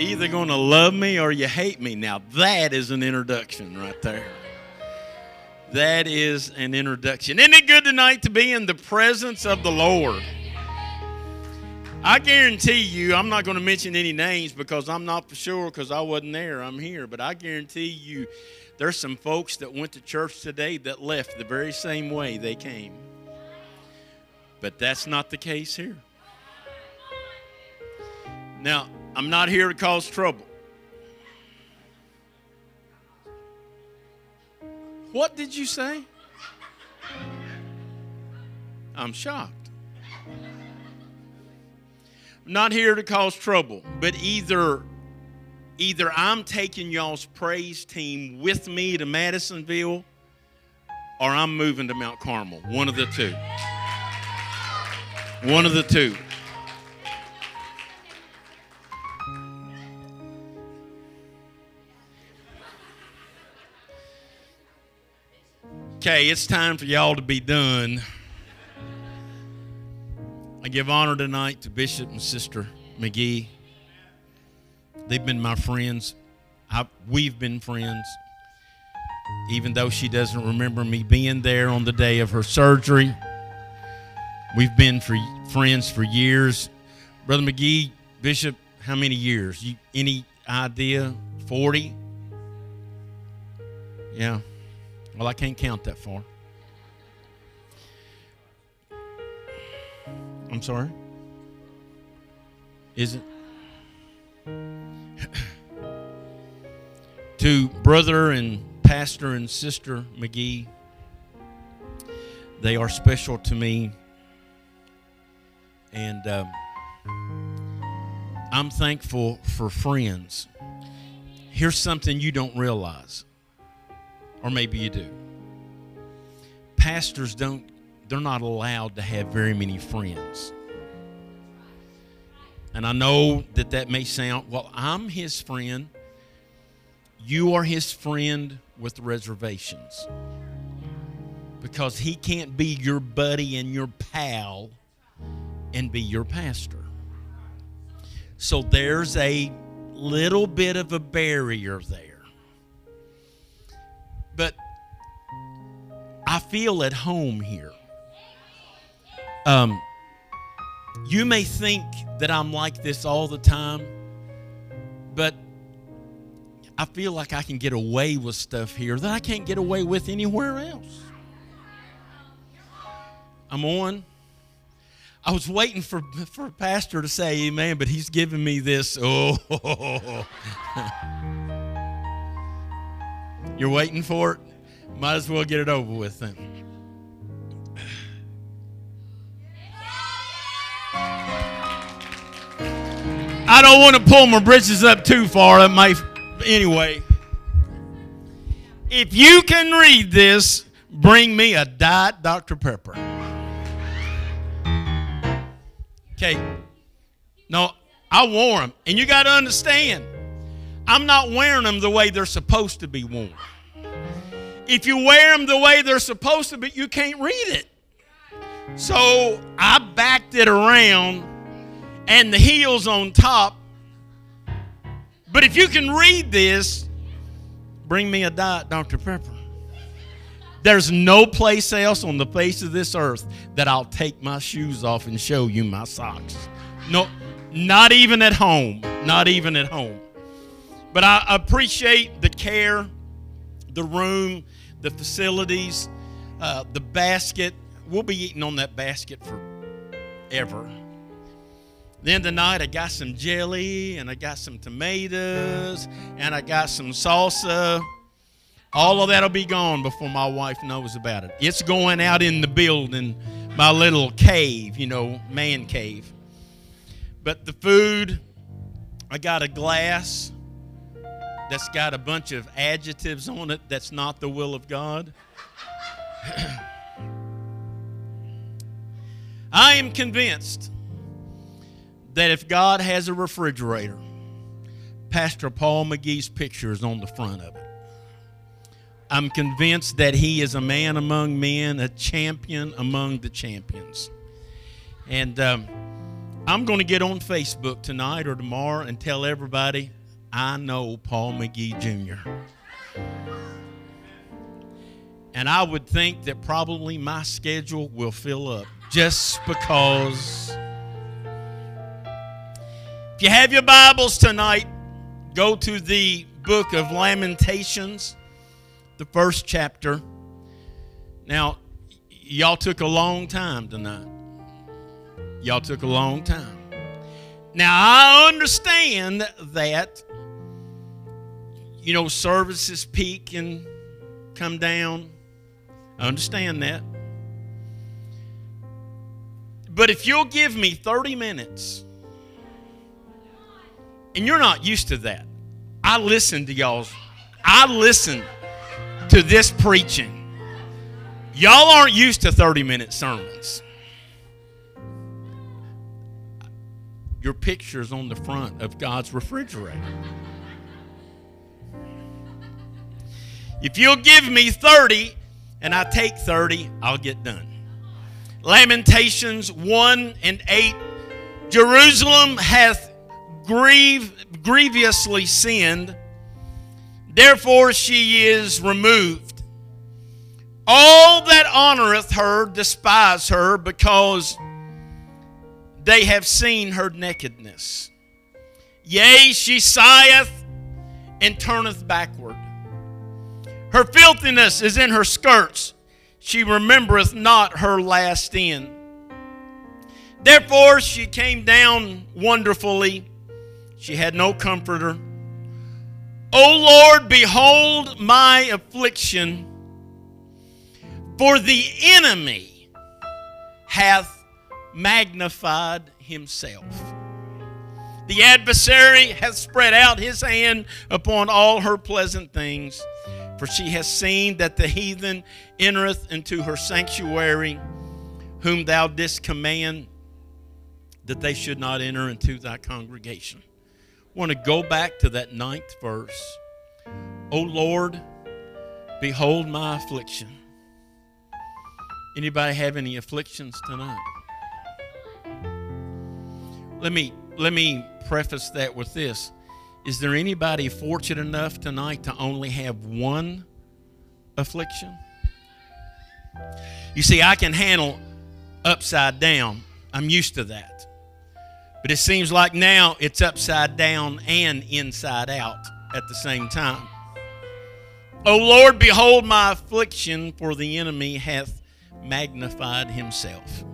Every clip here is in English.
Either going to love me or you hate me. Now, that is an introduction right there. That is an introduction. Isn't it good tonight to be in the presence of the Lord? I guarantee you, I'm not going to mention any names because I'm not for sure because I wasn't there. I'm here. But I guarantee you, there's some folks that went to church today that left the very same way they came. But that's not the case here. Now, I'm not here to cause trouble. What did you say? I'm shocked. I'm not here to cause trouble, but either either I'm taking y'all's praise team with me to Madisonville or I'm moving to Mount Carmel. One of the two. One of the two. Okay, it's time for y'all to be done. I give honor tonight to Bishop and Sister McGee. They've been my friends. I, we've been friends. Even though she doesn't remember me being there on the day of her surgery, we've been for friends for years. Brother McGee, Bishop, how many years? You any idea? 40? Yeah. Well, I can't count that far. I'm sorry? Is it? to brother and pastor and sister McGee, they are special to me. And um, I'm thankful for friends. Here's something you don't realize or maybe you do. Pastors don't, they're not allowed to have very many friends. And I know that that may sound, well, I'm his friend. You are his friend with reservations. Because he can't be your buddy and your pal and be your pastor. So there's a little bit of a barrier there. But I feel at home here. Um, you may think that I'm like this all the time, but I feel like I can get away with stuff here that I can't get away with anywhere else. I'm on. I was waiting for for a pastor to say amen, but he's giving me this. Oh, you're waiting for it? Might as well get it over with then. I don't want to pull my britches up too far. That might, anyway. If you can read this, bring me a diet Dr. Pepper. Okay. No, I wore them. And you got to understand, I'm not wearing them the way they're supposed to be worn. If you wear them the way they're supposed to but you can't read it. So I backed it around and the heels on top. But if you can read this, bring me a diet Dr. Pepper. There's no place else on the face of this earth that I'll take my shoes off and show you my socks. No, not even at home. Not even at home. But I appreciate the care, the room, the facilities, uh, the basket. We'll be eating on that basket forever. Then tonight I got some jelly and I got some tomatoes and I got some salsa. All of that'll be gone before my wife knows about it. It's going out in the building, my little cave, you know, man cave. But the food, I got a glass that's got a bunch of adjectives on it that's not the will of God. I am convinced that if God has a refrigerator, Pastor Paul McGee's picture is on the front of it. I'm convinced that he is a man among men, a champion among the champions. And um, I'm going to get on Facebook tonight or tomorrow and tell everybody I know Paul McGee Jr. And I would think that probably my schedule will fill up just because. If you have your Bibles tonight, go to the book of Lamentations, the first chapter. Now, y'all took a long time tonight. Y'all took a long time. Now, I understand that, you know, services peak and come down. I understand that. But if you'll give me 30 minutes, and you're not used to that, I listen to y'all's, I listen to this preaching. Y'all aren't used to 30 minute sermons. Your picture's on the front of God's refrigerator. If you'll give me 30 and I take 30, I'll get done. Lamentations 1 and 8 Jerusalem hath grieve, grievously sinned, therefore she is removed. All that honoreth her despise her because they have seen her nakedness. Yea, she sigheth and turneth backward. Her filthiness is in her skirts. She remembereth not her last end. Therefore she came down wonderfully. She had no comforter. O Lord, behold my affliction, for the enemy hath magnified himself. The adversary hath spread out his hand upon all her pleasant things, for she has seen that the heathen entereth into her sanctuary, whom thou didst command that they should not enter into thy congregation. I want to go back to that ninth verse. O Lord, behold my affliction. Anybody have any afflictions tonight? Let me let me preface that with this. Is there anybody fortunate enough tonight to only have one affliction? You see, I can handle upside down. I'm used to that. But it seems like now it's upside down and inside out at the same time. O Lord, behold my affliction, for the enemy hath magnified himself.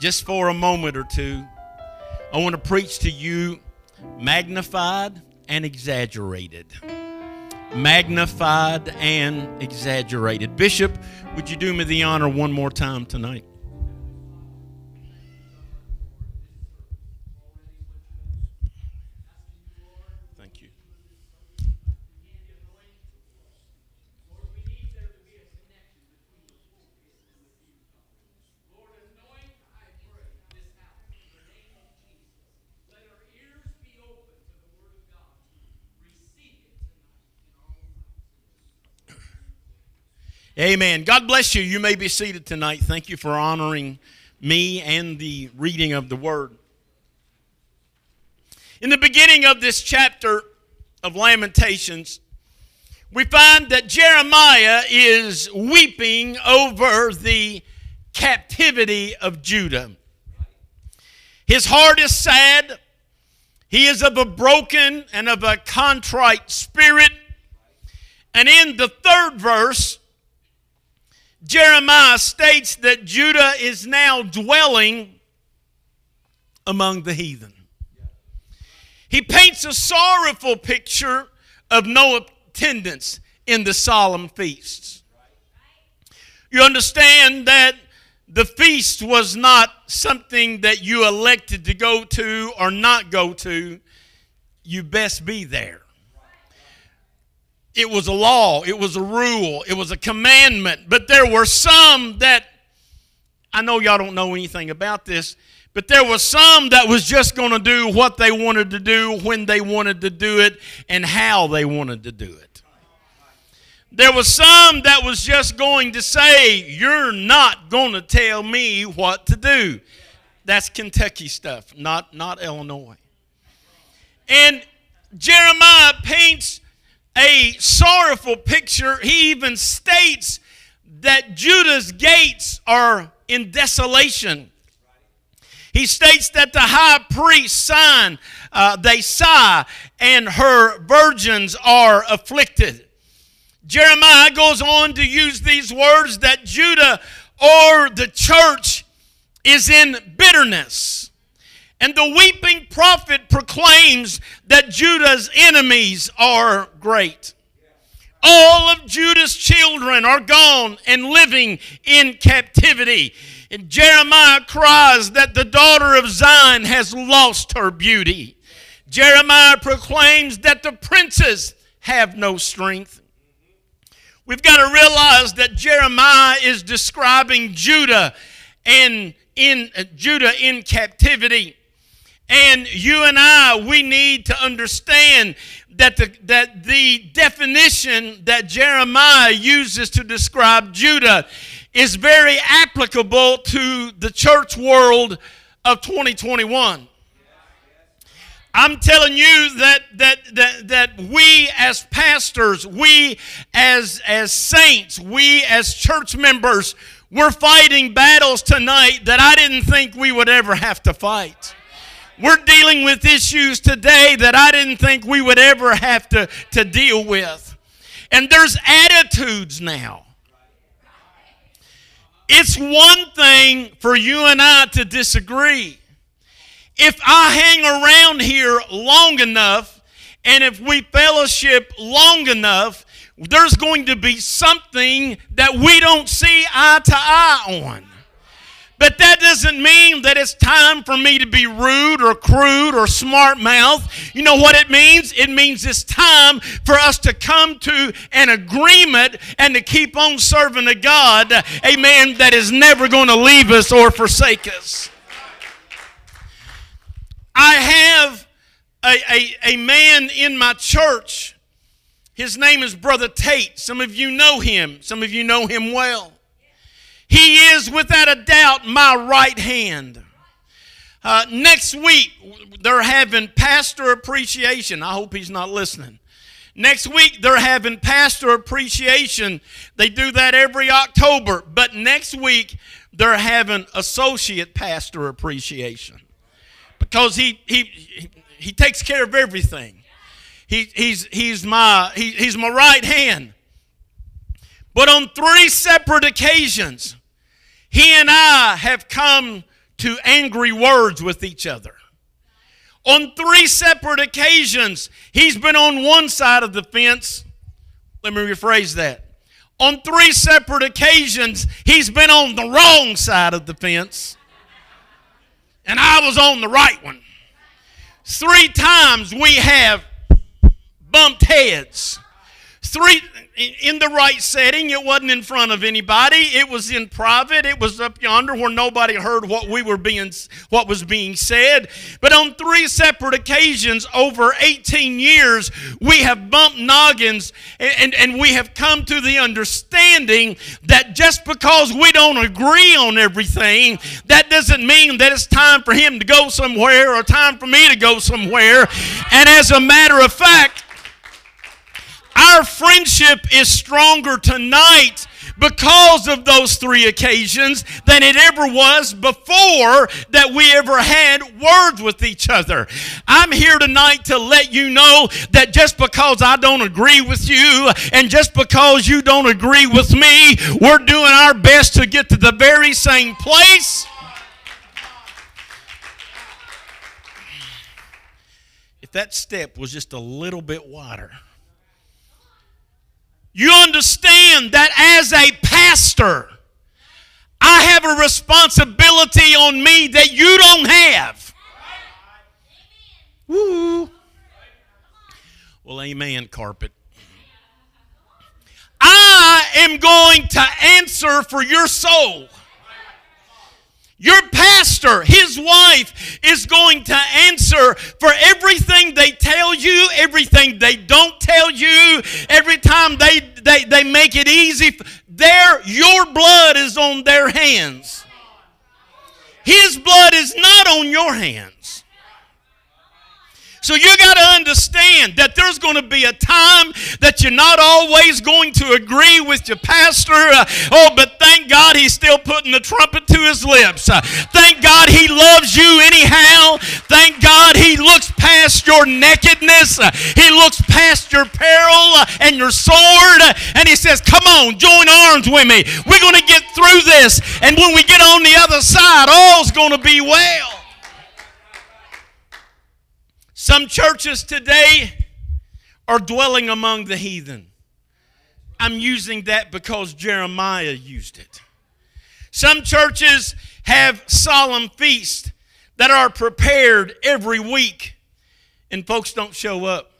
Just for a moment or two, I want to preach to you magnified and exaggerated. Magnified and exaggerated. Bishop, would you do me the honor one more time tonight? Thank you. Amen. God bless you. You may be seated tonight. Thank you for honoring me and the reading of the word. In the beginning of this chapter of Lamentations, we find that Jeremiah is weeping over the captivity of Judah. His heart is sad. He is of a broken and of a contrite spirit. And in the third verse, Jeremiah states that Judah is now dwelling among the heathen. He paints a sorrowful picture of no attendance in the solemn feasts. You understand that the feast was not something that you elected to go to or not go to. You best be there. It was a law, it was a rule, it was a commandment. But there were some that, I know y'all don't know anything about this, but there were some that was just going to do what they wanted to do, when they wanted to do it, and how they wanted to do it. There was some that was just going to say, You're not going to tell me what to do. That's Kentucky stuff, not, not Illinois. And Jeremiah paints a sorrowful picture. He even states that Judah's gates are in desolation. He states that the high priest sign, uh, they sigh, and her virgins are afflicted. Jeremiah goes on to use these words that Judah or the church is in bitterness. And the weeping prophet proclaims that Judah's enemies are great. All of Judah's children are gone and living in captivity. And Jeremiah cries that the daughter of Zion has lost her beauty. Jeremiah proclaims that the princes have no strength. We've got to realize that Jeremiah is describing Judah and in uh, Judah in captivity. And you and I, we need to understand that the, that the definition that Jeremiah uses to describe Judah is very applicable to the church world of 2021. I'm telling you that that that that we as pastors, we as as saints, we as church members, we're fighting battles tonight that I didn't think we would ever have to fight. We're dealing with issues today that I didn't think we would ever have to, to deal with. And there's attitudes now. It's one thing for you and I to disagree. If I hang around here long enough and if we fellowship long enough, there's going to be something that we don't see eye to eye on. But that doesn't mean that it's time for me to be rude or crude or smart mouth. You know what it means? It means it's time for us to come to an agreement and to keep on serving a God, amen, that is never going to leave us or forsake us. I have a, a, a man in my church. His name is Brother Tate. Some of you know him, some of you know him well. He is without a doubt my right hand. Uh, next week, they're having pastor appreciation. I hope he's not listening. Next week, they're having pastor appreciation. They do that every October. But next week, they're having associate pastor appreciation because he, he, he takes care of everything. He, he's, he's, my, he, he's my right hand. But on three separate occasions, he and I have come to angry words with each other. On three separate occasions, he's been on one side of the fence. Let me rephrase that. On three separate occasions, he's been on the wrong side of the fence, and I was on the right one. Three times we have bumped heads. Three, in the right setting. It wasn't in front of anybody. It was in private. It was up yonder where nobody heard what we were being what was being said. But on three separate occasions over 18 years, we have bumped noggins and, and, and we have come to the understanding that just because we don't agree on everything, that doesn't mean that it's time for him to go somewhere or time for me to go somewhere. And as a matter of fact, our friendship is stronger tonight because of those three occasions than it ever was before that we ever had words with each other. I'm here tonight to let you know that just because I don't agree with you and just because you don't agree with me, we're doing our best to get to the very same place. If that step was just a little bit wider. You understand that as a pastor, I have a responsibility on me that you don't have. Woo. Well, amen, carpet. I am going to answer for your soul. Your pastor, his wife, is going to answer for everything they tell you, everything they don't tell you, every time they, they, they make it easy. There, your blood is on their hands. His blood is not on your hands. So you got to understand that there's going to be a time that you're not always going to agree with your pastor. Uh, oh, but thank God he's still putting the trumpet to his lips. Uh, thank God he loves you anyhow. Thank God he looks past your nakedness. Uh, he looks past your peril uh, and your sword. Uh, and he says, Come on, join arms with me. We're going to get through this. And when we get on the other side, all's going to be well. Some churches today are dwelling among the heathen. I'm using that because Jeremiah used it. Some churches have solemn feasts that are prepared every week, and folks don't show up.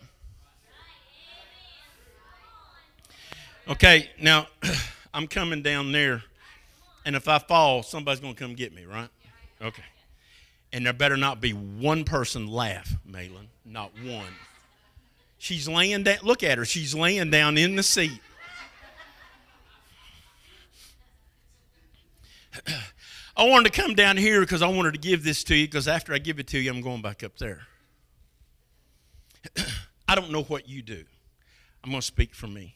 Okay, now I'm coming down there, and if I fall, somebody's going to come get me, right? Okay. And there better not be one person laugh, Malin. Not one. She's laying down. Look at her. She's laying down in the seat. I wanted to come down here because I wanted to give this to you because after I give it to you, I'm going back up there. I don't know what you do. I'm going to speak for me.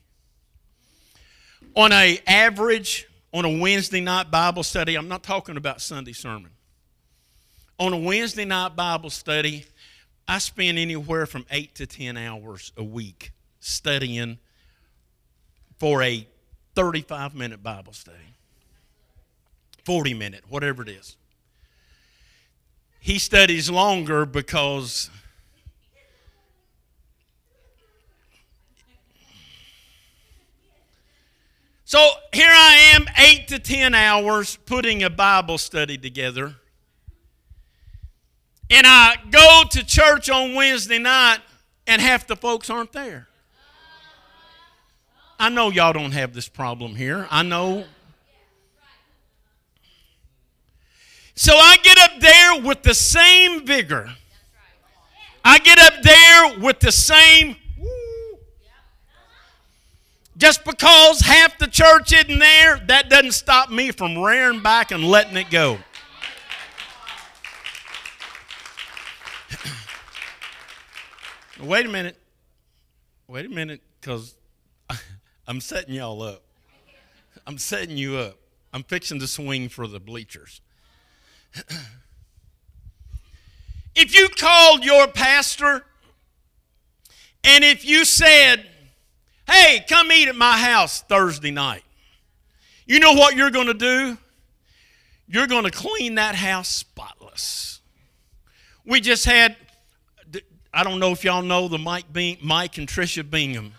On a average, on a Wednesday night Bible study, I'm not talking about Sunday sermon on a Wednesday night Bible study, I spend anywhere from eight to 10 hours a week studying for a 35 minute Bible study, 40 minute, whatever it is. He studies longer because So here I am, eight to 10 hours putting a Bible study together and I go to church on Wednesday night and half the folks aren't there. I know y'all don't have this problem here. I know. So I get up there with the same vigor. I get up there with the same. Just because half the church isn't there, that doesn't stop me from rearing back and letting it go. Wait a minute. Wait a minute, because I'm setting y'all up. I'm setting you up. I'm fixing to swing for the bleachers. if you called your pastor and if you said, hey, come eat at my house Thursday night, you know what you're going to do? You're going to clean that house spotless. We just had I don't know if y'all know the Mike, Mike and Trisha Bingham.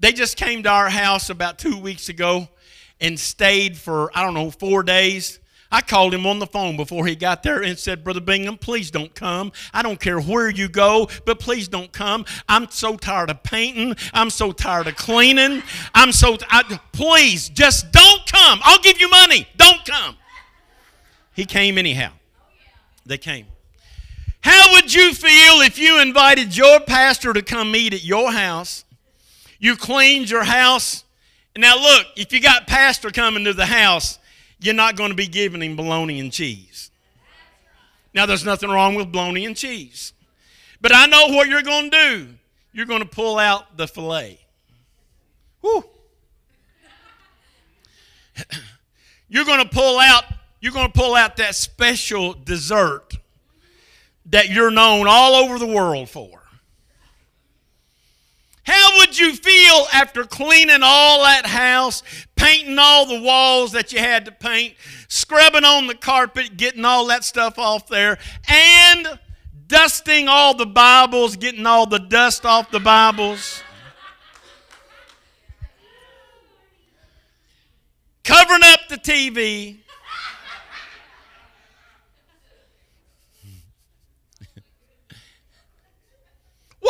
They just came to our house about two weeks ago and stayed for, I don't know, four days. I called him on the phone before he got there and said, Brother Bingham, please don't come. I don't care where you go, but please don't come. I'm so tired of painting. I'm so tired of cleaning. I'm so, I, please, just don't come. I'll give you money. Don't come. He came anyhow. They came. How would you feel if you invited your pastor to come meet at your house? You cleaned your house. Now, look, if you got pastor coming to the house, you're not going to be giving him bologna and cheese. Now, there's nothing wrong with bologna and cheese. But I know what you're going to do. You're going to pull out the filet. Whew. You're going to pull out you're going to pull out that special dessert that you're known all over the world for. How would you feel after cleaning all that house, painting all the walls that you had to paint, scrubbing on the carpet, getting all that stuff off there, and dusting all the Bibles, getting all the dust off the Bibles? Covering up the TV,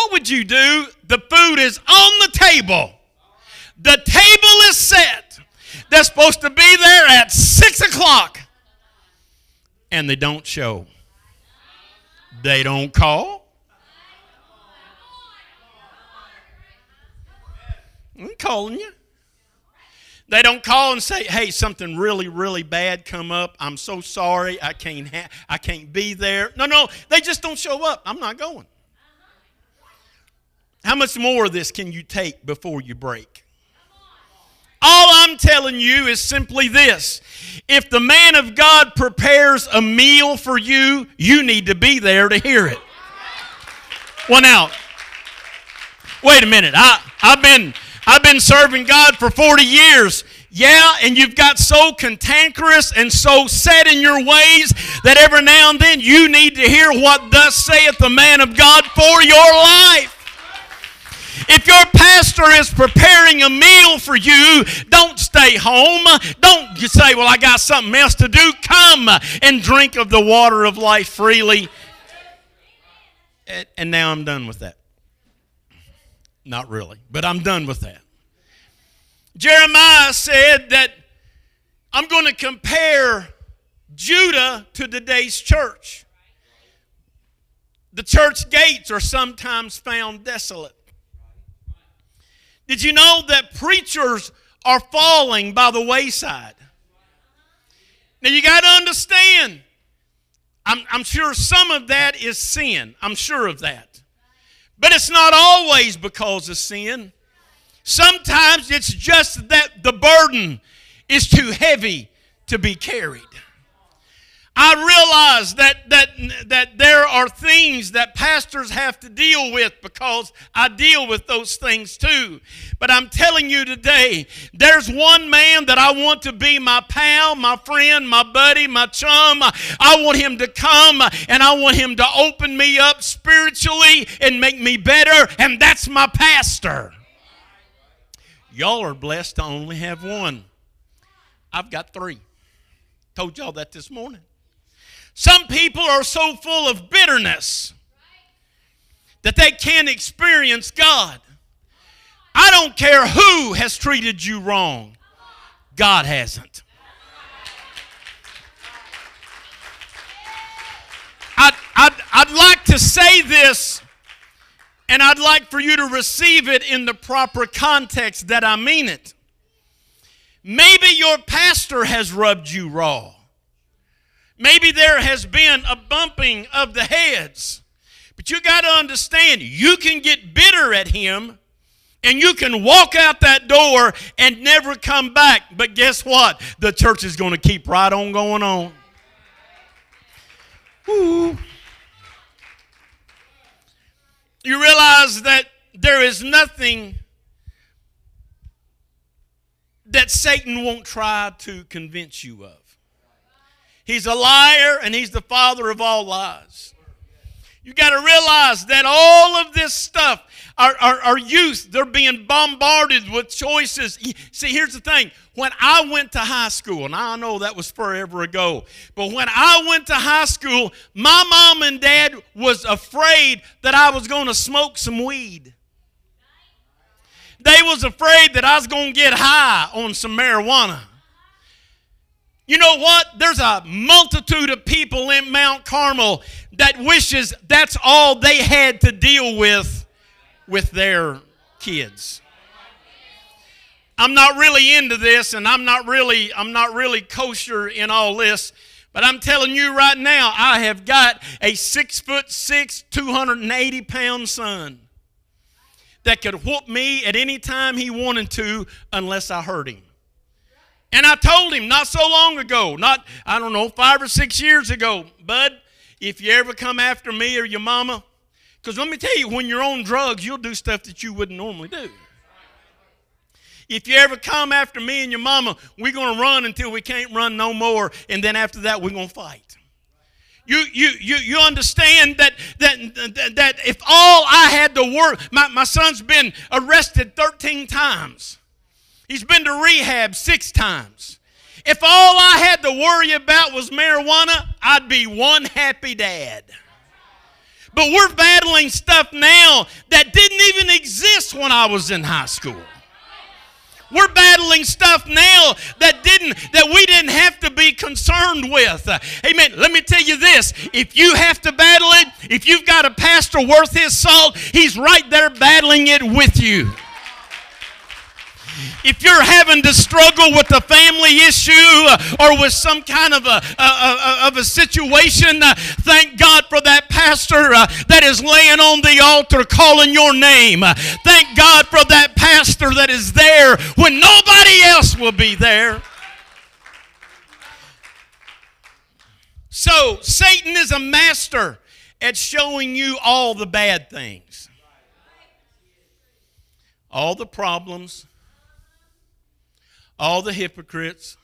What would you do? The food is on the table. The table is set. They're supposed to be there at 6 o'clock. And they don't show. They don't call. I'm calling you. They don't call and say, "Hey, something really, really bad come up. I'm so sorry. I can't. Ha- I can't be there." No, no. They just don't show up. I'm not going. How much more of this can you take before you break? All I'm telling you is simply this. If the man of God prepares a meal for you, you need to be there to hear it. Well, now, wait a minute. I, I've been I've been serving God for 40 years. Yeah, and you've got so cantankerous and so set in your ways that every now and then you need to hear what thus saith the man of God for your life. If your pastor is preparing a meal for you, don't stay home. Don't say, Well, I got something else to do. Come and drink of the water of life freely. And now I'm done with that. Not really, but I'm done with that. Jeremiah said that I'm going to compare Judah to today's church. The church gates are sometimes found desolate. Did you know that preachers are falling by the wayside? Now you got to understand, I'm, I'm sure some of that is sin. I'm sure of that. But it's not always because of sin. Sometimes it's just that the burden is too heavy to be carried. I realize that, that, that there are things that pastors have to deal with because I deal with those things too. But I'm telling you today, there's one man that I want to be my pal, my friend, my buddy, my chum. I want him to come and I want him to open me up spiritually and make me better, and that's my pastor. Y'all are blessed to only have one. I've got three. Told y'all that this morning. Some people are so full of bitterness that they can't experience God. I don't care who has treated you wrong, God hasn't. I'd, I'd, I'd like to say this, and I'd like for you to receive it in the proper context that I mean it. Maybe your pastor has rubbed you raw. Maybe there has been a bumping of the heads. But you got to understand, you can get bitter at him and you can walk out that door and never come back. But guess what? The church is going to keep right on going on. You realize that there is nothing that Satan won't try to convince you of. He's a liar and he's the father of all lies. You got to realize that all of this stuff, our, our, our, youth, they're being bombarded with choices. See, here's the thing. When I went to high school, and I know that was forever ago, but when I went to high school, my mom and dad was afraid that I was going to smoke some weed. They was afraid that I was going to get high on some marijuana. You know what? There's a multitude of people in Mount Carmel that wishes that's all they had to deal with with their kids. I'm not really into this and I'm not really I'm not really kosher in all this. But I'm telling you right now, I have got a six foot six, 280 pound son that could whoop me at any time he wanted to unless I hurt him. And I told him not so long ago, not, I don't know, five or six years ago, bud, if you ever come after me or your mama, because let me tell you, when you're on drugs, you'll do stuff that you wouldn't normally do. If you ever come after me and your mama, we're going to run until we can't run no more, and then after that, we're going to fight. You, you, you, you understand that, that, that, that if all I had to work, my, my son's been arrested 13 times. He's been to rehab six times. If all I had to worry about was marijuana, I'd be one happy dad. But we're battling stuff now that didn't even exist when I was in high school. We're battling stuff now that didn't that we didn't have to be concerned with. Amen. Let me tell you this. If you have to battle it, if you've got a pastor worth his salt, he's right there battling it with you. If you're having to struggle with a family issue uh, or with some kind of a, a, a of a situation, uh, thank God for that pastor uh, that is laying on the altar calling your name. Thank God for that pastor that is there when nobody else will be there. So, Satan is a master at showing you all the bad things, all the problems, all the hypocrites.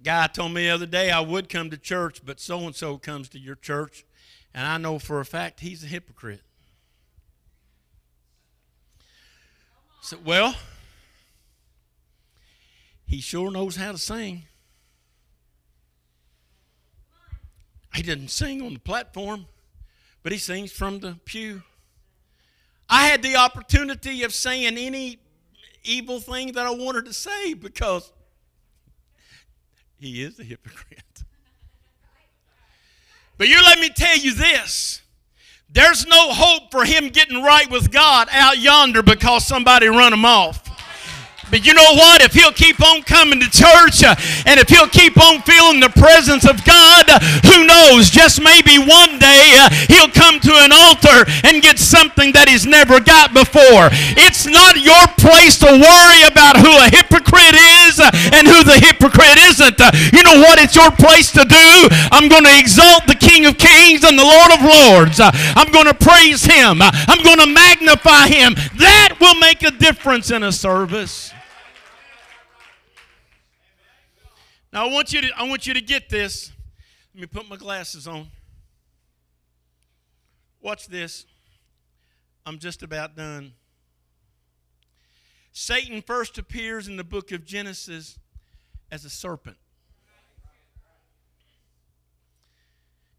Guy told me the other day I would come to church, but so and so comes to your church, and I know for a fact he's a hypocrite. Said, Well, he sure knows how to sing. He doesn't sing on the platform, but he sings from the pew. I had the opportunity of saying any evil thing that I wanted to say because he is a hypocrite. But you let me tell you this. There's no hope for him getting right with God out yonder because somebody run him off. But you know what? If he'll keep on coming to church uh, and if he'll keep on feeling the presence of God, uh, who knows? Just maybe one day uh, he'll come to an altar and get something that he's never got before. It's not your place to worry about who a hypocrite is uh, and who the hypocrite isn't. You know what? It's your place to do. I'm going to exalt the King of Kings and the Lord of Lords. I'm going to praise him. I'm going to magnify him. That will make a difference in a service. Now I want you to I want you to get this. Let me put my glasses on. Watch this. I'm just about done. Satan first appears in the book of Genesis as a serpent.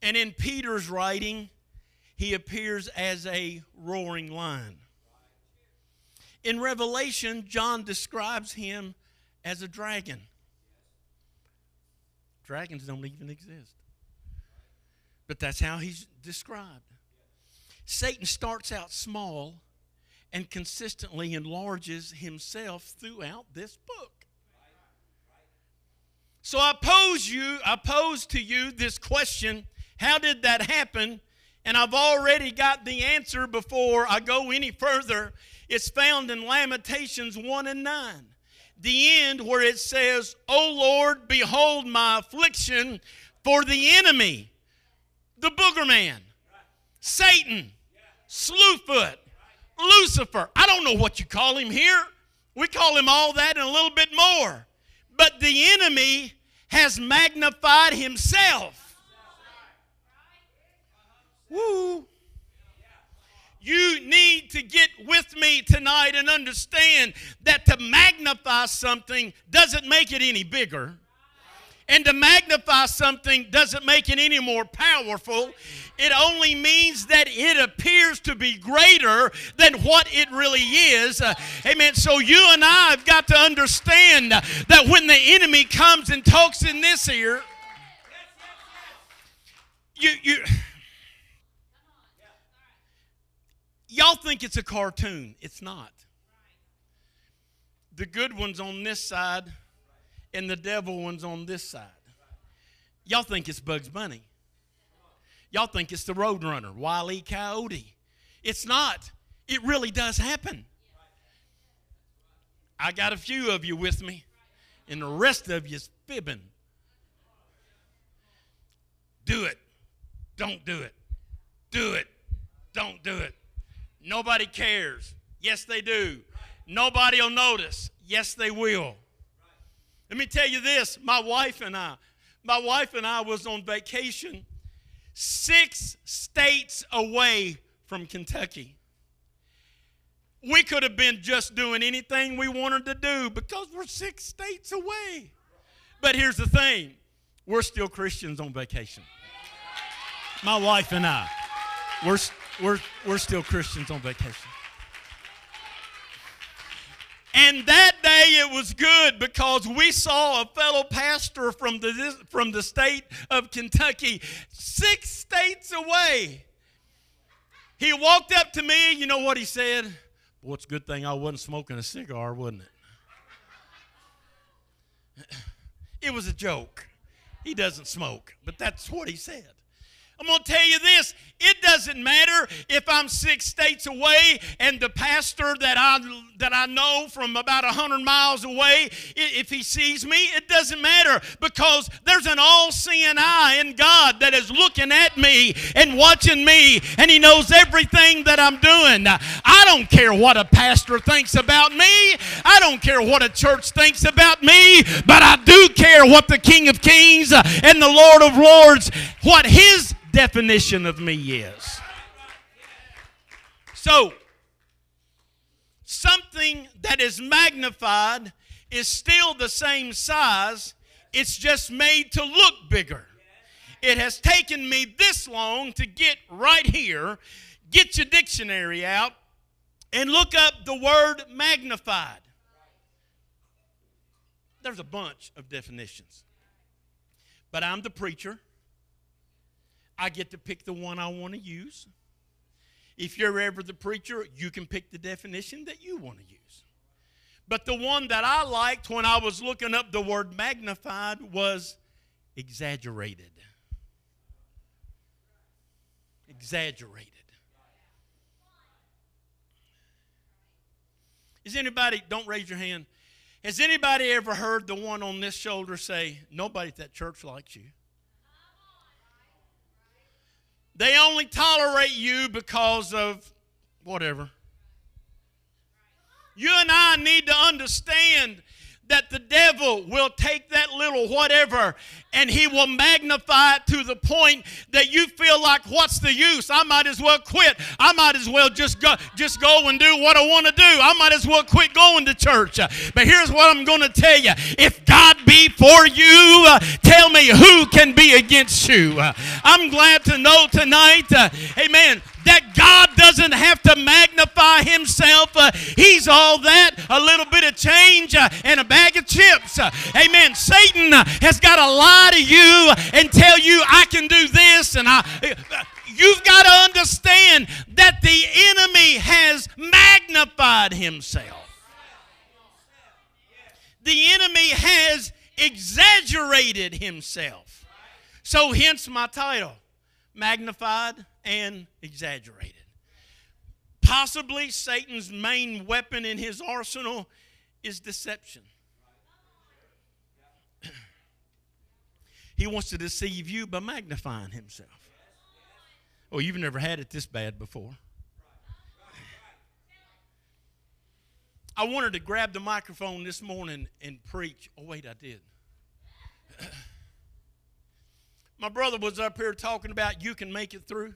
And in Peter's writing, he appears as a roaring lion. In Revelation, John describes him as a dragon. Dragons don't even exist. But that's how he's described. Satan starts out small and consistently enlarges himself throughout this book. So I pose you, I pose to you this question, how did that happen? And I've already got the answer before I go any further. It's found in Lamentations 1 and 9 the end where it says, O Lord, behold my affliction for the enemy, the booger man, Satan, Slewfoot, Lucifer. I don't know what you call him here. We call him all that and a little bit more. But the enemy has magnified himself. Woo. You need to get with me tonight and understand that to magnify something doesn't make it any bigger. And to magnify something doesn't make it any more powerful. It only means that it appears to be greater than what it really is. Uh, amen. So you and I have got to understand that when the enemy comes and talks in this ear, you, you, Y'all think it's a cartoon. It's not. The good one's on this side, and the devil one's on this side. Y'all think it's Bugs Bunny. Y'all think it's the Roadrunner, Wile E. Coyote. It's not. It really does happen. I got a few of you with me, and the rest of you's fibbing. Do it. Don't do it. Do it. Don't do it. Nobody cares. Yes, they do. Nobody will notice. Yes, they will. Let me tell you this my wife and I, my wife and I was on vacation six states away from Kentucky. We could have been just doing anything we wanted to do because we're six states away. But here's the thing we're still Christians on vacation. My wife and I, we're, we're, we're still Christians on vacation. And that day it was good because we saw a fellow pastor from the, from the state of Kentucky, six states away. He walked up to me, you know what he said? Well, it's a good thing I wasn't smoking a cigar, wasn't it? It was a joke. He doesn't smoke, but that's what he said. I'm going to tell you this it doesn't matter if I'm six states away and the pastor that I, that I know from about a 100 miles away, if he sees me, it doesn't matter because there's an all seeing eye in God that is looking at me and watching me, and he knows everything that I'm doing. I don't care what a pastor thinks about me, I don't care what a church thinks about me, but I do care what the King of Kings and the Lord of Lords, what his definition of me is. So, something that is magnified is still the same size, it's just made to look bigger. It has taken me this long to get right here. Get your dictionary out and look up the word magnified. There's a bunch of definitions. But I'm the preacher. I get to pick the one I want to use. If you're ever the preacher, you can pick the definition that you want to use. But the one that I liked when I was looking up the word magnified was exaggerated. Exaggerated. Is anybody, don't raise your hand, has anybody ever heard the one on this shoulder say, Nobody at that church likes you? They only tolerate you because of whatever. You and I need to understand that the devil will take that little whatever and he will magnify it to the point that you feel like what's the use? I might as well quit. I might as well just go just go and do what i want to do. I might as well quit going to church. But here's what i'm going to tell you if god be for you uh, tell me who can be against you. Uh, i'm glad to know tonight uh, amen that God doesn't have to magnify himself. Uh, he's all that, a little bit of change uh, and a bag of chips. Uh, amen. Satan uh, has got to lie to you and tell you, I can do this and I. Uh, you've got to understand that the enemy has magnified himself. The enemy has exaggerated himself. So, hence my title magnified and exaggerated. Possibly Satan's main weapon in his arsenal is deception. he wants to deceive you by magnifying himself. Oh, you've never had it this bad before. I wanted to grab the microphone this morning and preach. Oh, wait, I did. My brother was up here talking about you can make it through.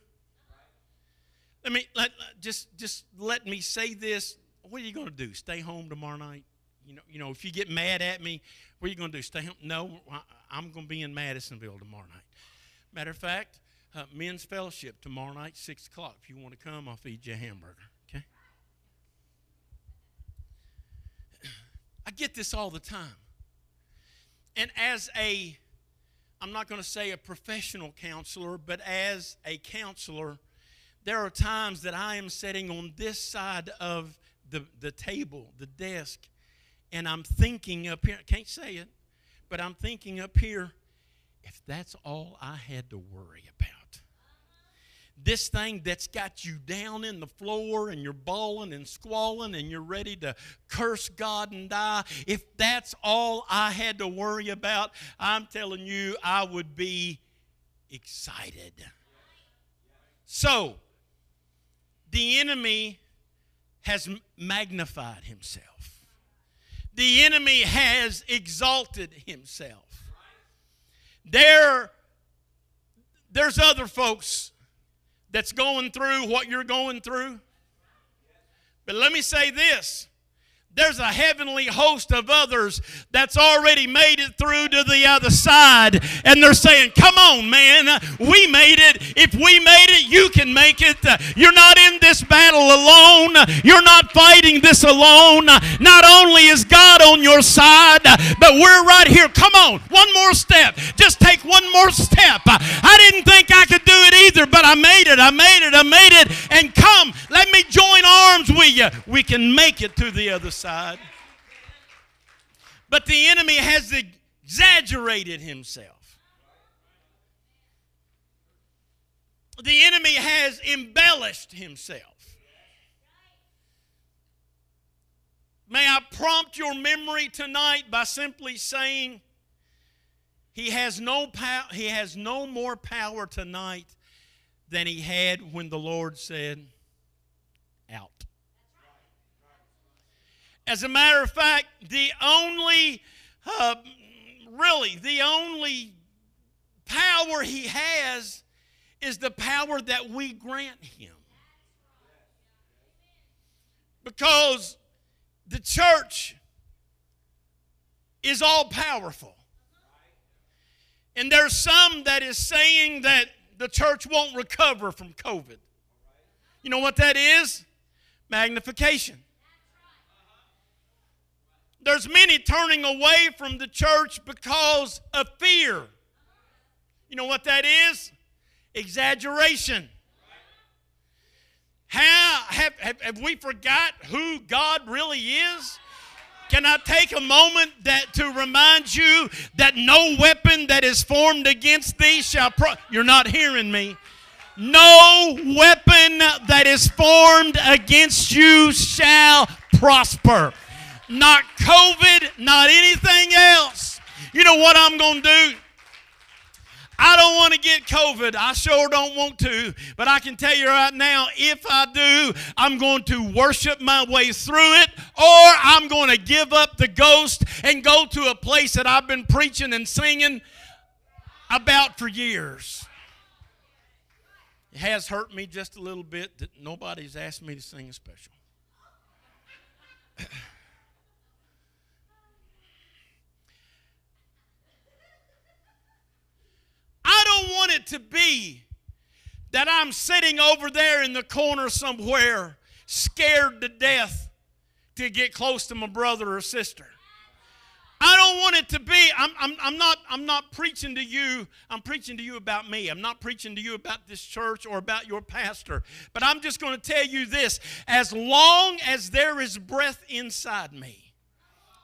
Let me let, just just let me say this. What are you going to do? Stay home tomorrow night? You know, you know, if you get mad at me, what are you going to do? Stay home? No, I'm going to be in Madisonville tomorrow night. Matter of fact, uh, men's fellowship tomorrow night, six o'clock. If you want to come, I'll feed you a hamburger. Okay. I get this all the time, and as a I'm not going to say a professional counselor, but as a counselor, there are times that I am sitting on this side of the, the table, the desk, and I'm thinking up here, I can't say it, but I'm thinking up here, if that's all I had to worry about this thing that's got you down in the floor and you're bawling and squalling and you're ready to curse God and die, if that's all I had to worry about, I'm telling you, I would be excited. So, the enemy has magnified himself, the enemy has exalted himself. There, there's other folks that's going through what you're going through. But let me say this there's a heavenly host of others that's already made it through to the other side. And they're saying, Come on, man, we made it. If we made it, you can make it. You're not in this battle alone. You're not fighting this alone. Not only is God on your side, but we're right here. Come on, one more step. Just take one more step. I didn't think I could do it either, but I made it. I made it. I made it. And come, let me join arms with you. We can make it to the other side. But the enemy has exaggerated himself. The enemy has embellished himself. May I prompt your memory tonight by simply saying he has no power he has no more power tonight than he had when the Lord said out. As a matter of fact, the only uh, really the only power he has is the power that we grant him. Because the church is all powerful. And there's some that is saying that the church won't recover from COVID. You know what that is? Magnification. There's many turning away from the church because of fear. You know what that is? Exaggeration. How have, have, have we forgot who God really is? Can I take a moment that to remind you that no weapon that is formed against thee shall pro- You're not hearing me. No weapon that is formed against you shall prosper. Not COVID, not anything else. You know what I'm going to do? I don't want to get COVID. I sure don't want to. But I can tell you right now, if I do, I'm going to worship my way through it, or I'm going to give up the ghost and go to a place that I've been preaching and singing about for years. It has hurt me just a little bit that nobody's asked me to sing a special. I don't want it to be that I'm sitting over there in the corner somewhere, scared to death to get close to my brother or sister. I don't want it to be, I'm, I'm, I'm, not, I'm not preaching to you, I'm preaching to you about me. I'm not preaching to you about this church or about your pastor. But I'm just going to tell you this as long as there is breath inside me,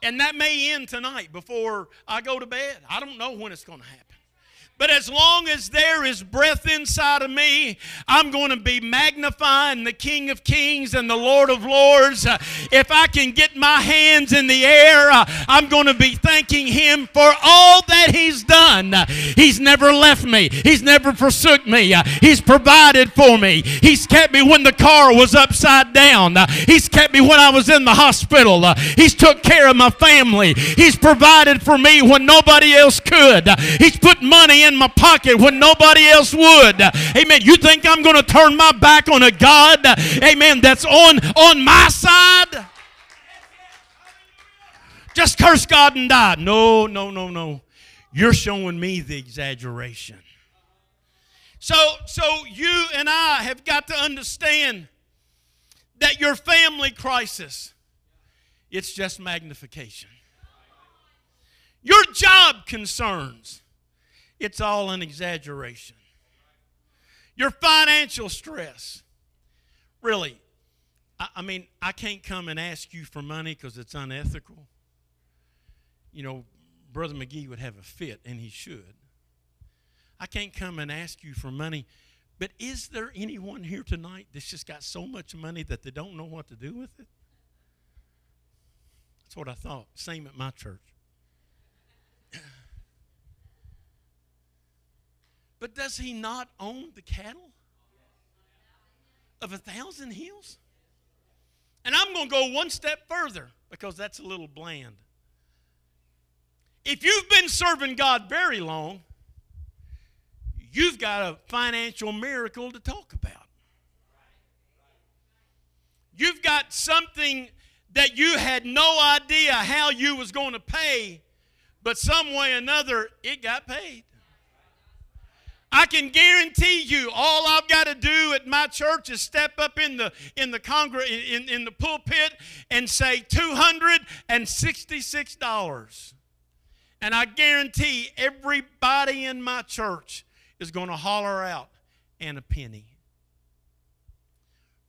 and that may end tonight before I go to bed, I don't know when it's going to happen. But as long as there is breath inside of me, I'm going to be magnifying the King of Kings and the Lord of Lords. Uh, if I can get my hands in the air, uh, I'm going to be thanking Him for all that He's done. He's never left me, He's never forsook me. Uh, he's provided for me. He's kept me when the car was upside down. He's kept me when I was in the hospital. He's took care of my family. He's provided for me when nobody else could. he's put money in in my pocket when nobody else would. Amen. You think I'm going to turn my back on a God, amen, that's on, on my side? Just curse God and die. No, no, no, no. You're showing me the exaggeration. So, so you and I have got to understand that your family crisis, it's just magnification. Your job concerns, it's all an exaggeration. Your financial stress, really, I, I mean, I can't come and ask you for money because it's unethical. You know, Brother McGee would have a fit, and he should. I can't come and ask you for money. But is there anyone here tonight that's just got so much money that they don't know what to do with it? That's what I thought. Same at my church. But does he not own the cattle of a thousand hills? And I'm going to go one step further because that's a little bland. If you've been serving God very long, you've got a financial miracle to talk about. You've got something that you had no idea how you was going to pay, but some way or another it got paid. I can guarantee you, all I've got to do at my church is step up in the in the in, in the pulpit and say two hundred and sixty-six dollars, and I guarantee everybody in my church is going to holler out and a penny.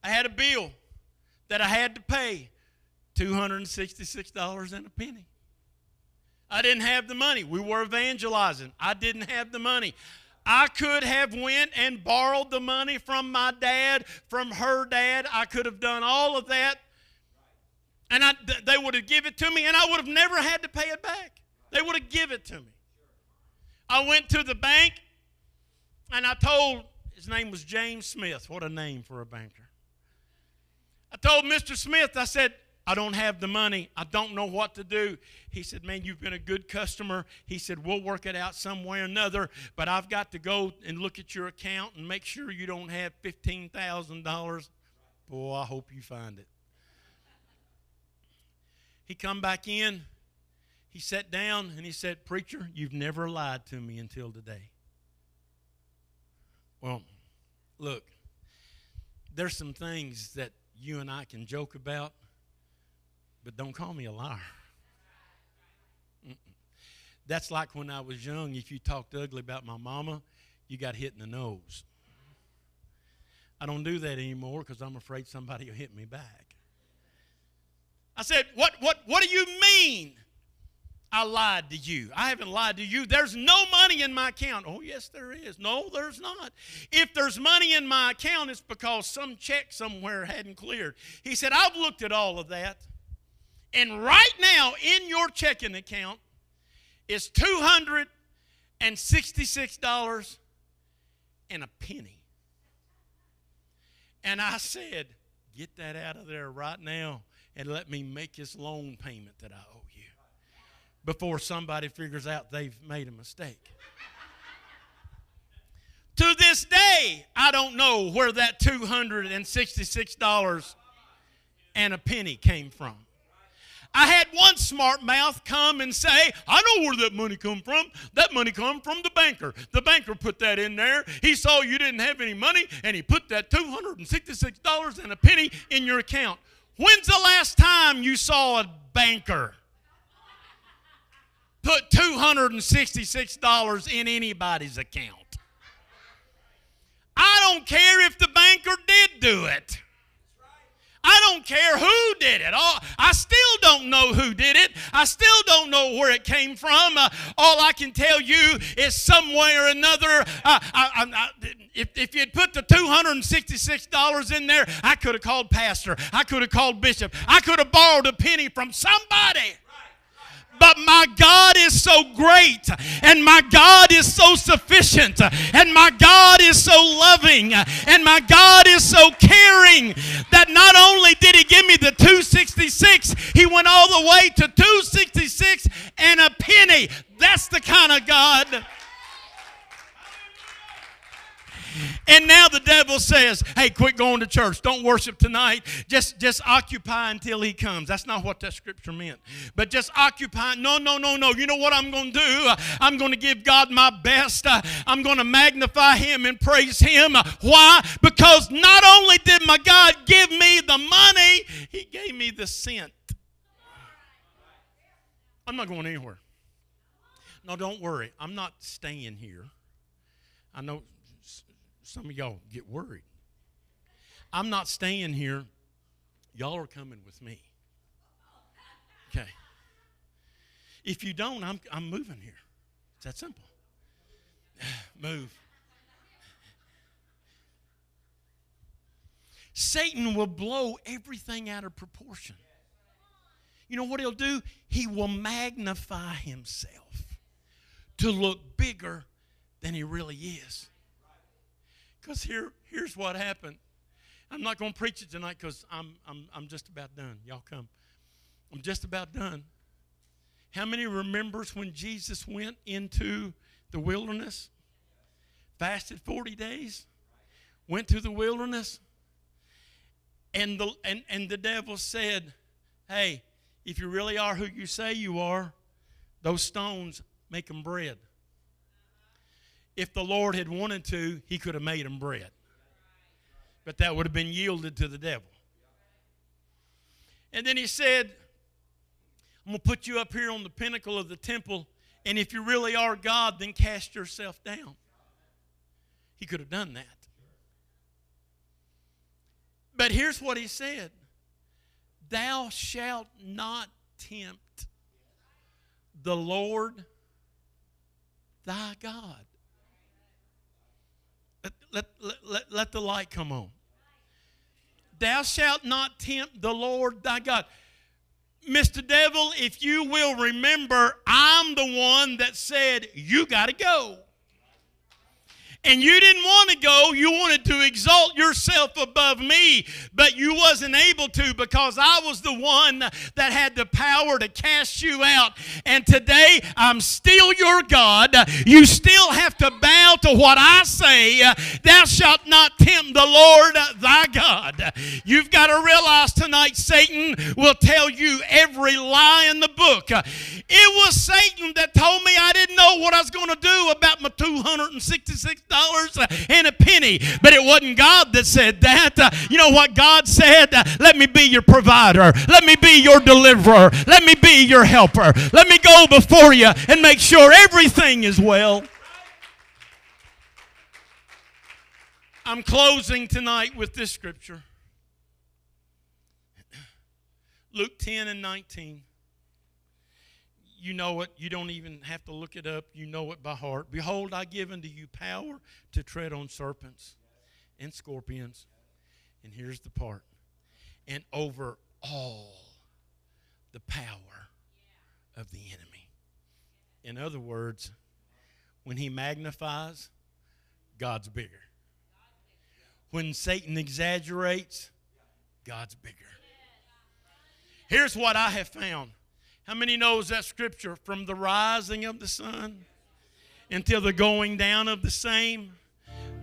I had a bill that I had to pay $266 and a penny. I didn't have the money. We were evangelizing. I didn't have the money. I could have went and borrowed the money from my dad, from her dad. I could have done all of that. And I, they would have given it to me, and I would have never had to pay it back. They would have given it to me. I went to the bank, and I told, his name was James Smith. What a name for a banker. I told Mr. Smith, I said, I don't have the money. I don't know what to do. He said, Man, you've been a good customer. He said, We'll work it out some way or another, but I've got to go and look at your account and make sure you don't have $15,000. Boy, I hope you find it. He come back in. He sat down and he said, Preacher, you've never lied to me until today. Well, look, there's some things that you and I can joke about, but don't call me a liar. Mm-mm. That's like when I was young, if you talked ugly about my mama, you got hit in the nose. I don't do that anymore because I'm afraid somebody will hit me back. I said, what, what, what do you mean I lied to you? I haven't lied to you. There's no money in my account. Oh, yes, there is. No, there's not. If there's money in my account, it's because some check somewhere hadn't cleared. He said, I've looked at all of that. And right now, in your checking account is $266 and a penny. And I said, Get that out of there right now and let me make this loan payment that I owe you before somebody figures out they've made a mistake. to this day, I don't know where that $266 and a penny came from. I had one smart mouth come and say, I know where that money come from. That money come from the banker. The banker put that in there. He saw you didn't have any money, and he put that $266 and a penny in your account. When's the last time you saw a banker put $266 in anybody's account? I don't care if the banker did do it. I don't care who did it. I still don't know who did it. I still don't know where it came from. Uh, all I can tell you is some way or another, uh, I, I, if, if you'd put the $266 in there, I could have called pastor. I could have called bishop. I could have borrowed a penny from somebody. But my God is so great, and my God is so sufficient, and my God is so loving, and my God is so caring that not only did He give me the 266, He went all the way to 266 and a penny. That's the kind of God. And now the devil says, "Hey, quit going to church. Don't worship tonight. Just just occupy until he comes." That's not what that scripture meant. But just occupy. No, no, no, no. You know what I'm going to do? I'm going to give God my best. Uh, I'm going to magnify him and praise him. Why? Because not only did my God give me the money, he gave me the cent. I'm not going anywhere. No, don't worry. I'm not staying here. I know some of y'all get worried. I'm not staying here. Y'all are coming with me. Okay. If you don't, I'm, I'm moving here. It's that simple. Move. Satan will blow everything out of proportion. You know what he'll do? He will magnify himself to look bigger than he really is. Because here, here's what happened. I'm not going to preach it tonight because I'm, I'm, I'm just about done. Y'all come. I'm just about done. How many remembers when Jesus went into the wilderness? Fasted 40 days? Went to the wilderness? And the, and, and the devil said, Hey, if you really are who you say you are, those stones make them bread if the Lord had wanted to, he could have made them bread. But that would have been yielded to the devil. And then he said, I'm going to put you up here on the pinnacle of the temple, and if you really are God, then cast yourself down. He could have done that. But here's what he said Thou shalt not tempt the Lord thy God. Let, let, let, the light come on. Thou shalt not tempt the Lord thy God. Mr. Devil, if you will remember, I'm the one that said, You got to go and you didn't want to go. You wanted to exalt yourself above me but you wasn't able to because i was the one that had the power to cast you out. And today i'm still your god. You still have to bow to what i say. Thou shalt not tempt the lord thy god. You've got to realize tonight satan will tell you every lie in the book. It was satan that told me i didn't know what i was going to do about my 266 dollars and a penny. But it wasn't God that said that. Uh, you know what God said? Uh, let me be your provider. Let me be your deliverer. Let me be your helper. Let me go before you and make sure everything is well. I'm closing tonight with this scripture. Luke 10 and 19 you know it. You don't even have to look it up. You know it by heart. Behold, I give unto you power to tread on serpents and scorpions. And here's the part and over all the power of the enemy. In other words, when he magnifies, God's bigger. When Satan exaggerates, God's bigger. Here's what I have found how many knows that scripture? From the rising of the sun until the going down of the same.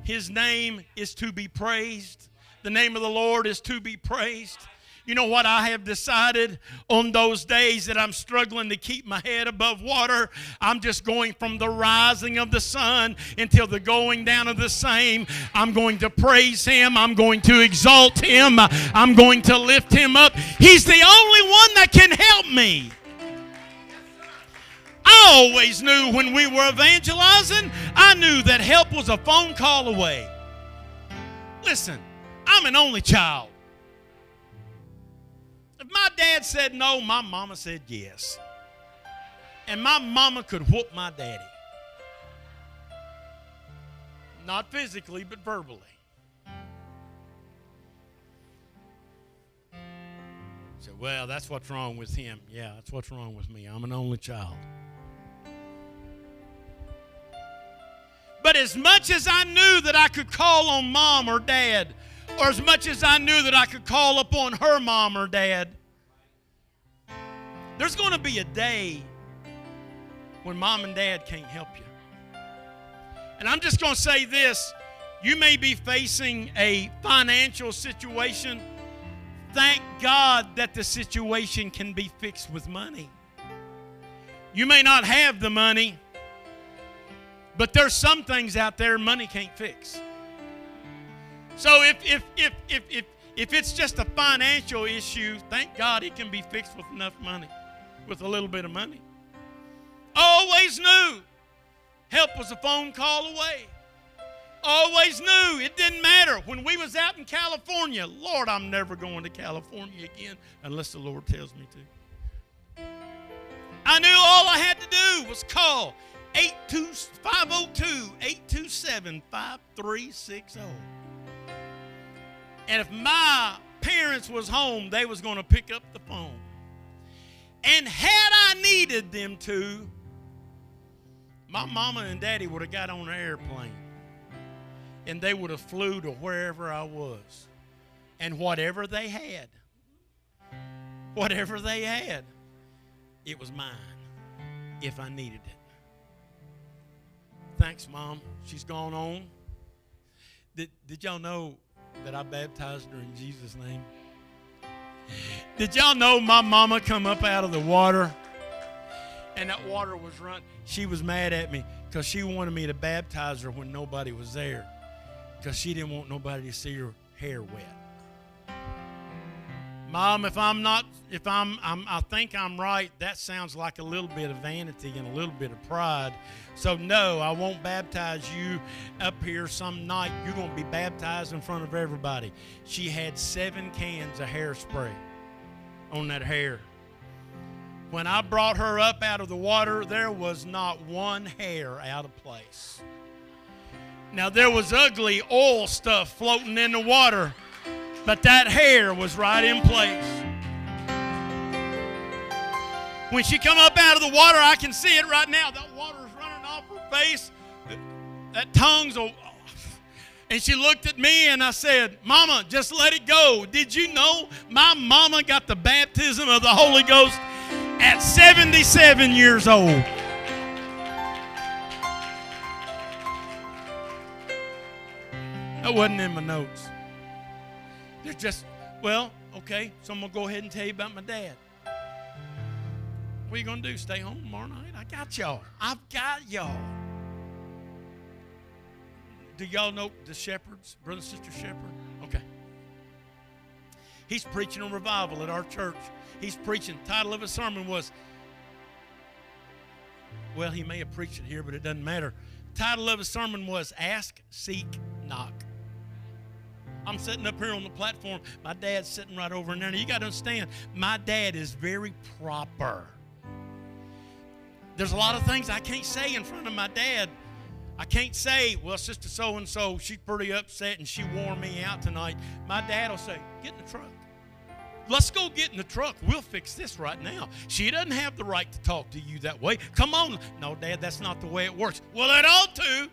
His name is to be praised. The name of the Lord is to be praised. You know what I have decided on those days that I'm struggling to keep my head above water? I'm just going from the rising of the sun until the going down of the same. I'm going to praise Him. I'm going to exalt Him. I'm going to lift Him up. He's the only one that can help me. I always knew when we were evangelizing, I knew that help was a phone call away. Listen, I'm an only child. If my dad said no, my mama said yes. And my mama could whoop my daddy. Not physically, but verbally. So, well, that's what's wrong with him. Yeah, that's what's wrong with me. I'm an only child. But as much as I knew that I could call on mom or dad, or as much as I knew that I could call upon her mom or dad, there's going to be a day when mom and dad can't help you. And I'm just going to say this you may be facing a financial situation. Thank God that the situation can be fixed with money. You may not have the money, but there's some things out there money can't fix. So if if if if if, if it's just a financial issue, thank God it can be fixed with enough money, with a little bit of money. Always knew help was a phone call away. Always knew it didn't matter. When we was out in California, Lord, I'm never going to California again unless the Lord tells me to. I knew all I had to do was call 502-827-5360. And if my parents was home, they was going to pick up the phone. And had I needed them to, my mama and daddy would have got on an airplane and they would have flew to wherever I was. And whatever they had, whatever they had, it was mine if I needed it. Thanks, Mom. She's gone on. Did, did y'all know that I baptized her in Jesus' name? Did y'all know my mama come up out of the water and that water was run. She was mad at me because she wanted me to baptize her when nobody was there because she didn't want nobody to see her hair wet. Mom, if I'm not, if I'm, I'm, I think I'm right, that sounds like a little bit of vanity and a little bit of pride. So, no, I won't baptize you up here some night. You're going to be baptized in front of everybody. She had seven cans of hairspray on that hair. When I brought her up out of the water, there was not one hair out of place. Now, there was ugly oil stuff floating in the water but that hair was right in place. When she come up out of the water, I can see it right now. That water's running off her face. That tongue's off. and she looked at me and I said, Mama, just let it go. Did you know my mama got the baptism of the Holy Ghost at 77 years old? That wasn't in my notes. They're just, well, okay, so I'm going to go ahead and tell you about my dad. What are you going to do? Stay home tomorrow night? I got y'all. I've got y'all. Do y'all know the shepherds, brother sister shepherd? Okay. He's preaching a revival at our church. He's preaching. The title of his sermon was, well, he may have preached it here, but it doesn't matter. The title of his sermon was Ask, Seek, Knock. I'm sitting up here on the platform. My dad's sitting right over in there. Now, you got to understand, my dad is very proper. There's a lot of things I can't say in front of my dad. I can't say, well, Sister So and so, she's pretty upset and she wore me out tonight. My dad will say, get in the truck. Let's go get in the truck. We'll fix this right now. She doesn't have the right to talk to you that way. Come on. No, Dad, that's not the way it works. Well, it ought to.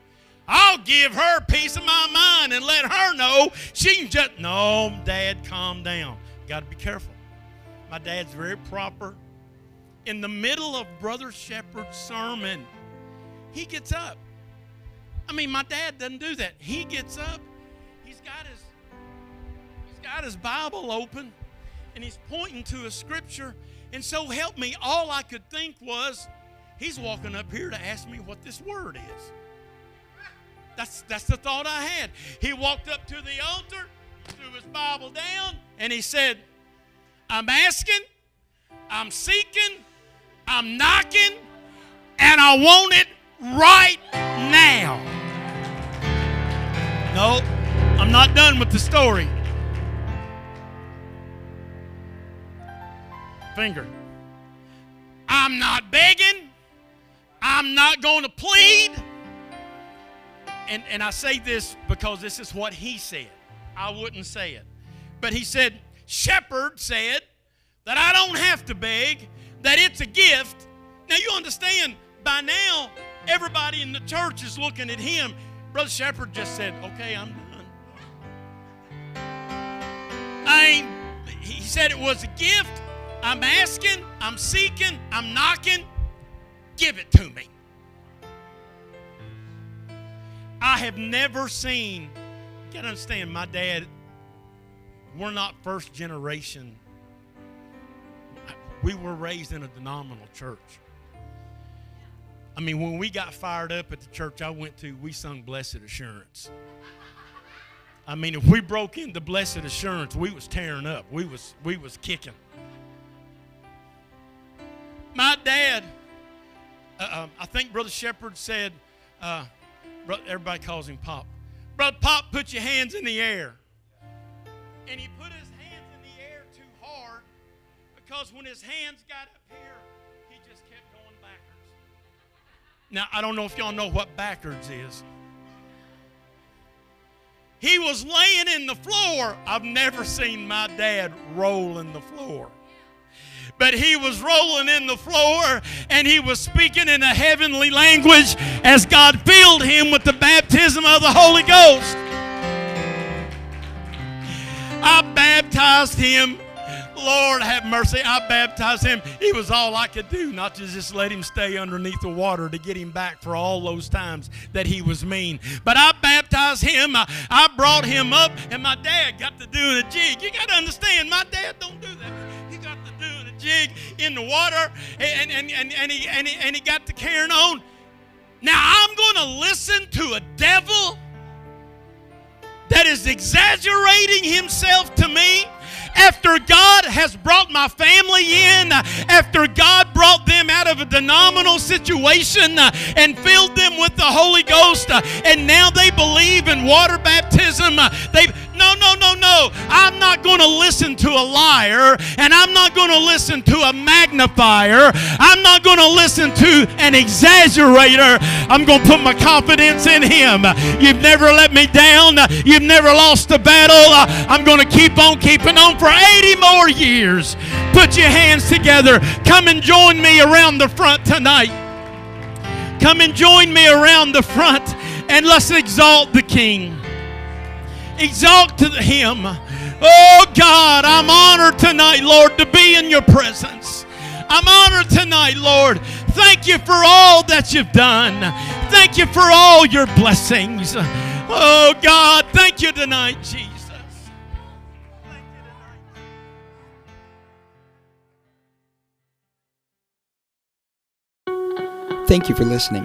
I'll give her piece of my mind and let her know she can just. No, Dad, calm down. Got to be careful. My dad's very proper. In the middle of Brother Shepherd's sermon, he gets up. I mean, my dad doesn't do that. He gets up. He's got his he's got his Bible open, and he's pointing to a scripture. And so help me, all I could think was, he's walking up here to ask me what this word is. That's, that's the thought I had. He walked up to the altar, threw his Bible down, and he said, I'm asking, I'm seeking, I'm knocking, and I want it right now. No, I'm not done with the story. Finger. I'm not begging. I'm not going to plead and, and I say this because this is what he said. I wouldn't say it. But he said, Shepherd said that I don't have to beg, that it's a gift. Now you understand, by now, everybody in the church is looking at him. Brother Shepherd just said, Okay, I'm done. I ain't, he said it was a gift. I'm asking, I'm seeking, I'm knocking. Give it to me. I have never seen, you gotta understand, my dad, we're not first generation. We were raised in a denominational church. I mean, when we got fired up at the church I went to, we sung Blessed Assurance. I mean, if we broke into Blessed Assurance, we was tearing up. We was we was kicking. My dad, uh, um, I think Brother Shepherd said, uh, Everybody calls him Pop. Brother Pop, put your hands in the air. And he put his hands in the air too hard because when his hands got up here, he just kept going backwards. Now, I don't know if y'all know what backwards is. He was laying in the floor. I've never seen my dad roll in the floor but he was rolling in the floor and he was speaking in a heavenly language as God filled him with the baptism of the Holy Ghost. I baptized him. Lord have mercy. I baptized him. It was all I could do, not to just let him stay underneath the water to get him back for all those times that he was mean. But I baptized him. I, I brought him up, and my dad got to doing a jig. You got to understand, my dad don't do in the water and, and, and, and, he, and, he, and he got the carrying on. Now I'm going to listen to a devil that is exaggerating himself to me after God has brought my family in, after God brought them out of a denominational situation uh, and filled them with the Holy Ghost, uh, and now they believe in water baptism. Uh, they no, no, no, no. I'm not going to listen to a liar, and I'm not going to listen to a magnifier. I'm not going to listen to an exaggerator. I'm going to put my confidence in Him. You've never let me down. You've never lost a battle. I'm going to keep on keeping on for 80 more years. Put your hands together. Come and join me around the front tonight. Come and join me around the front, and let's exalt the King. Exalt to Him. Oh God, I'm honored tonight, Lord, to be in your presence. I'm honored tonight, Lord. Thank you for all that you've done. Thank you for all your blessings. Oh God, thank you tonight, Jesus. Thank you for listening.